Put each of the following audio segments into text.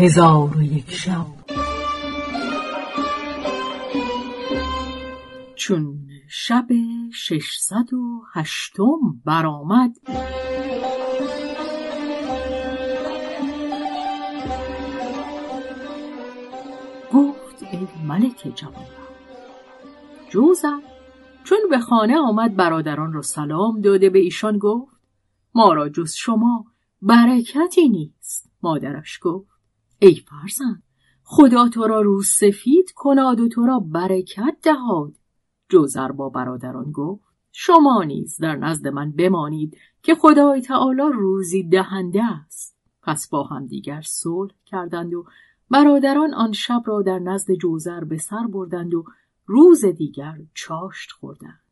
هزار و یک شب. چون شب ششصد و هشتم برآمد گفت ای ملک جوان جوزر چون به خانه آمد برادران را سلام داده به ایشان گفت ما را جز شما برکتی نیست مادرش گفت. ای فرزند خدا تو را روز سفید کناد و تو را برکت دهاد. جوزر با برادران گفت شما نیز در نزد من بمانید که خدای تعالی روزی دهنده است. پس با هم دیگر صلح کردند و برادران آن شب را در نزد جوزر به سر بردند و روز دیگر چاشت خوردند.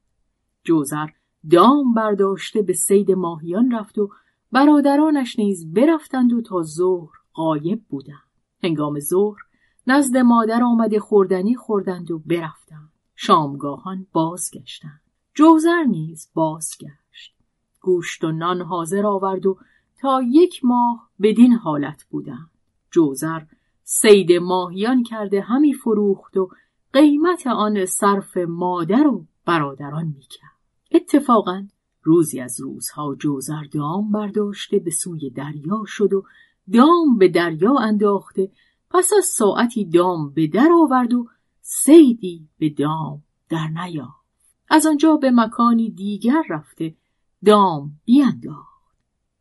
جوزر دام برداشته به سید ماهیان رفت و برادرانش نیز برفتند و تا ظهر غایب بودند. هنگام ظهر نزد مادر آمده خوردنی خوردند و برفتند. شامگاهان بازگشتند. جوزر نیز بازگشت. گوشت و نان حاضر آورد و تا یک ماه بدین حالت بودند. جوزر سید ماهیان کرده همی فروخت و قیمت آن صرف مادر و برادران می‌کرد اتفاقا روزی از روزها جوزر دام برداشته به سوی دریا شد و دام به دریا انداخته پس از ساعتی دام به در آورد و سیدی به دام در نیا از آنجا به مکانی دیگر رفته دام بیانداخت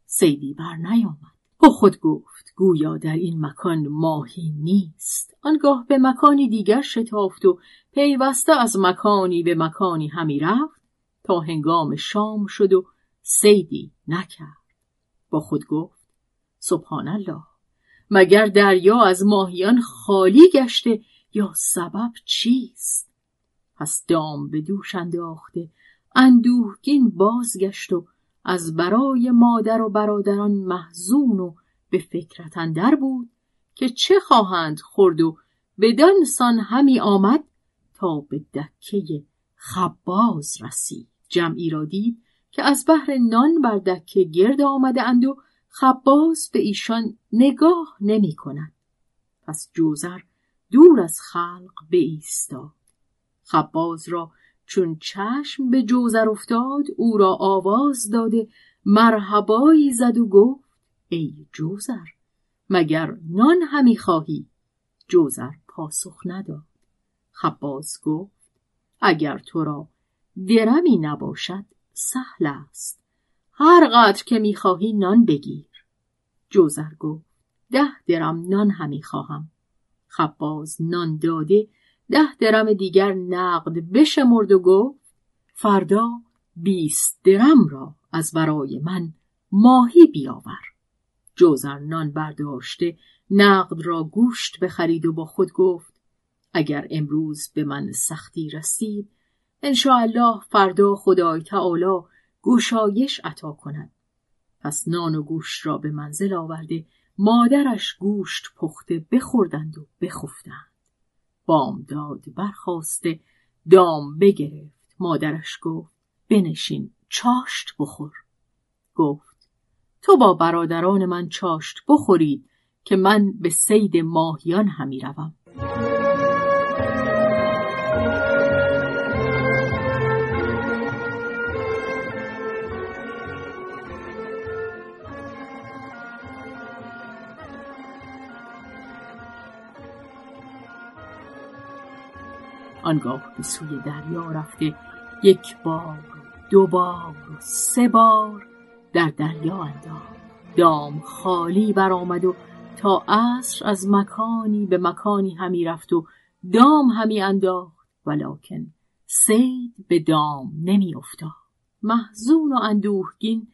سیدی بر نیامد. با خود گفت گویا در این مکان ماهی نیست. آنگاه به مکانی دیگر شتافت و پیوسته از مکانی به مکانی همی رفت تا هنگام شام شد و سیدی نکرد. با خود گفت سبحان الله مگر دریا از ماهیان خالی گشته یا سبب چیست؟ پس دام به دوش انداخته اندوهگین بازگشت و از برای مادر و برادران محزون و به فکرت اندر بود که چه خواهند خورد و بدان سان همی آمد تا به دکه خباز رسید. جمعی را دید که از بحر نان بر دکه گرد آمده اند و خباز به ایشان نگاه نمی کند. پس جوزر دور از خلق به ایستاد. خباز را چون چشم به جوزر افتاد او را آواز داده مرحبایی زد و گفت ای جوزر مگر نان همی خواهی جوزر پاسخ نداد خباز گفت اگر تو را درمی نباشد سهل است هر قدر که می‌خواهی نان بگیر جوزر گفت ده درم نان همی خواهم. خباز نان داده ده درم دیگر نقد بشمرد و گفت فردا بیست درم را از برای من ماهی بیاور. جوزر نان برداشته نقد را گوشت بخرید و با خود گفت اگر امروز به من سختی رسید الله فردا خدای تعالی گوشایش عطا کند. پس نان و گوشت را به منزل آورده مادرش گوشت پخته بخوردند و بخفتند. بامداد برخواسته دام بگرفت. مادرش گفت بنشین چاشت بخور. گفت تو با برادران من چاشت بخورید که من به سید ماهیان همی روم. آنگاه به سوی دریا رفته یک بار دو بار سه بار در دریا انداخت. دام خالی برآمد و تا عصر از مکانی به مکانی همی رفت و دام همی انداخت. ولکن سید به دام نمی افتاد. محزون و اندوهگین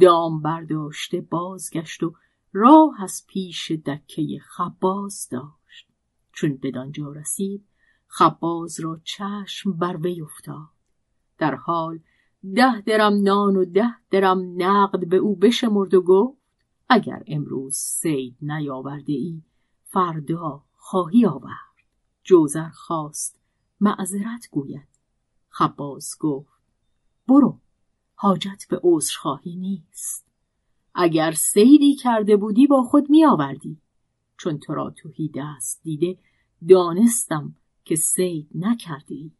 دام برداشته بازگشت و راه از پیش دکه خباز داشت. چون بدانجا رسید خباز را چشم بر وی افتاد. در حال ده درم نان و ده درم نقد به او بشمرد و گفت اگر امروز سید نیاورده ای فردا خواهی آورد. جوزر خواست معذرت گوید. خباز گفت برو حاجت به خواهی نیست. اگر سیدی کرده بودی با خود می آوردی چون تو را توهی دست دیده دانستم که سید نکردی.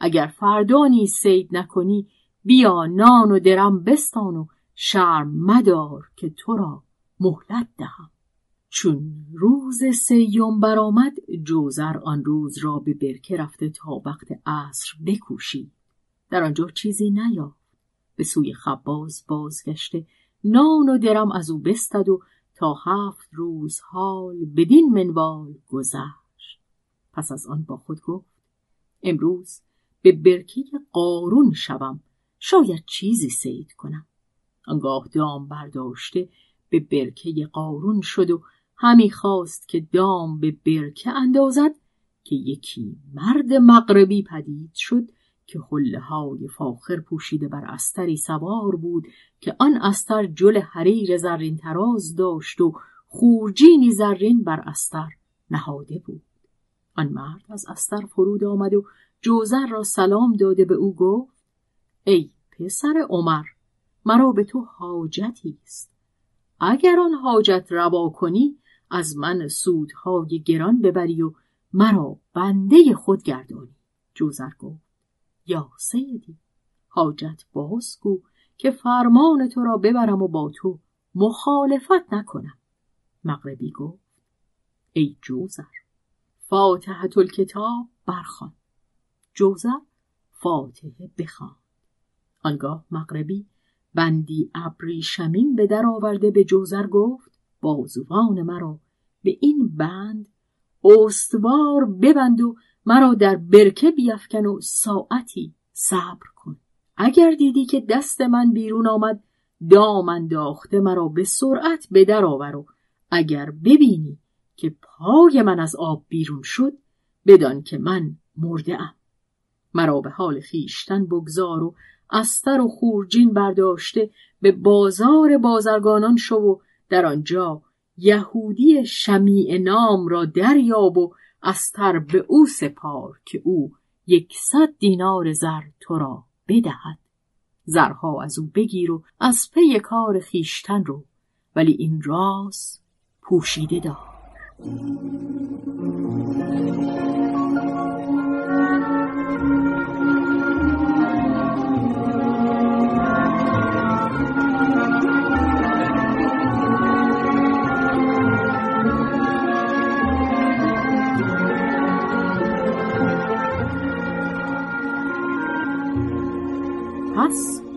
اگر فردانی سید نکنی بیا نان و درم بستان و شرم مدار که تو را مهلت دهم. چون روز سیوم برآمد جوزر آن روز را به برکه رفته تا وقت عصر بکوشید در آنجا چیزی نیافت. به سوی خباز بازگشته نان و درم از او بستد و تا هفت روز حال بدین منوال گذشت پس از آن با خود گفت امروز به برکه قارون شوم شاید چیزی سید کنم. آنگاه دام برداشته به برکه قارون شد و همی خواست که دام به برکه اندازد که یکی مرد مغربی پدید شد که حله های فاخر پوشیده بر استری سوار بود که آن استر جل حریر زرین تراز داشت و خورجینی زرین بر استر نهاده بود. آن مرد از استر فرود آمد و جوزر را سلام داده به او گفت ای پسر عمر مرا به تو حاجتی است. اگر آن حاجت روا کنی از من سودهای گران ببری و مرا بنده خود گردانی. جوزر گفت یا سیدی حاجت بازگو که فرمان تو را ببرم و با تو مخالفت نکنم. مغربی گفت ای جوزر فاتحت الکتاب برخوان. جوزر فاتحه بخوان آنگاه مغربی بندی ابریشمین به در آورده به جوزر گفت بازوان مرا به این بند استوار ببند و مرا در برکه بیافکن و ساعتی صبر کن. اگر دیدی که دست من بیرون آمد دام انداخته مرا به سرعت به در آور و اگر ببینی که پای من از آب بیرون شد بدان که من مرده ام مرا به حال خیشتن بگذار و استر و خورجین برداشته به بازار بازرگانان شو و در آنجا یهودی شمیع نام را دریاب و استر به او سپار که او یکصد دینار زر تو را بدهد. زرها از او بگیر و از پی کار خیشتن رو ولی این راز پوشیده دار. پس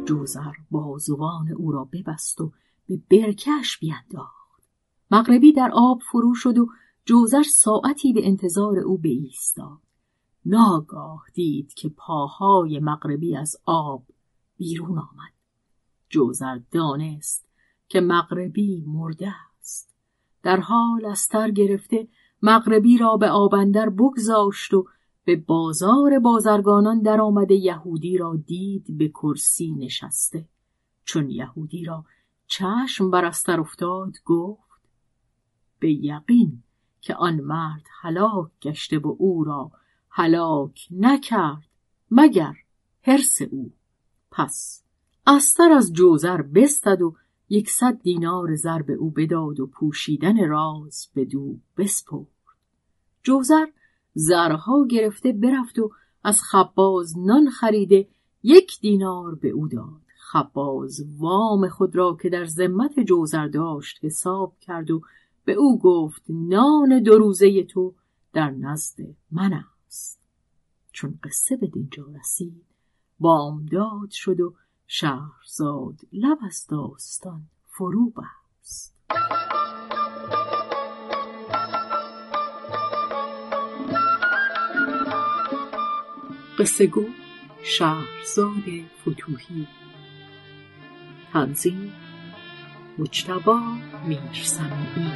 جوزر بازوان او را ببست و به برکش بینداخت. مغربی در آب فرو شد و جوزر ساعتی به انتظار او بایستاد. ناگاه دید که پاهای مغربی از آب بیرون آمد. جوزر دانست که مغربی مرده است. در حال استر گرفته مغربی را به آبندر بگذاشت و به بازار بازرگانان در آمده یهودی را دید به کرسی نشسته. چون یهودی را چشم بر استر افتاد گفت به یقین که آن مرد هلاک گشته و او را هلاک نکرد مگر حرس او. پس استر از جوزر بستد و یکصد دینار زر به او بداد و پوشیدن راز به دو بسپرد. جوزر زرها گرفته برفت و از خباز نان خریده یک دینار به او داد. خباز وام خود را که در ذمت جوزر داشت حساب کرد و به او گفت نان دو روزه تو در نزد من است. چون قصه به دینجا رسید بامداد شد و شهرزاد لب از داستان فرو بست. قصه گو شهرزاد فتوهی تنظیم مجتبا میرسمی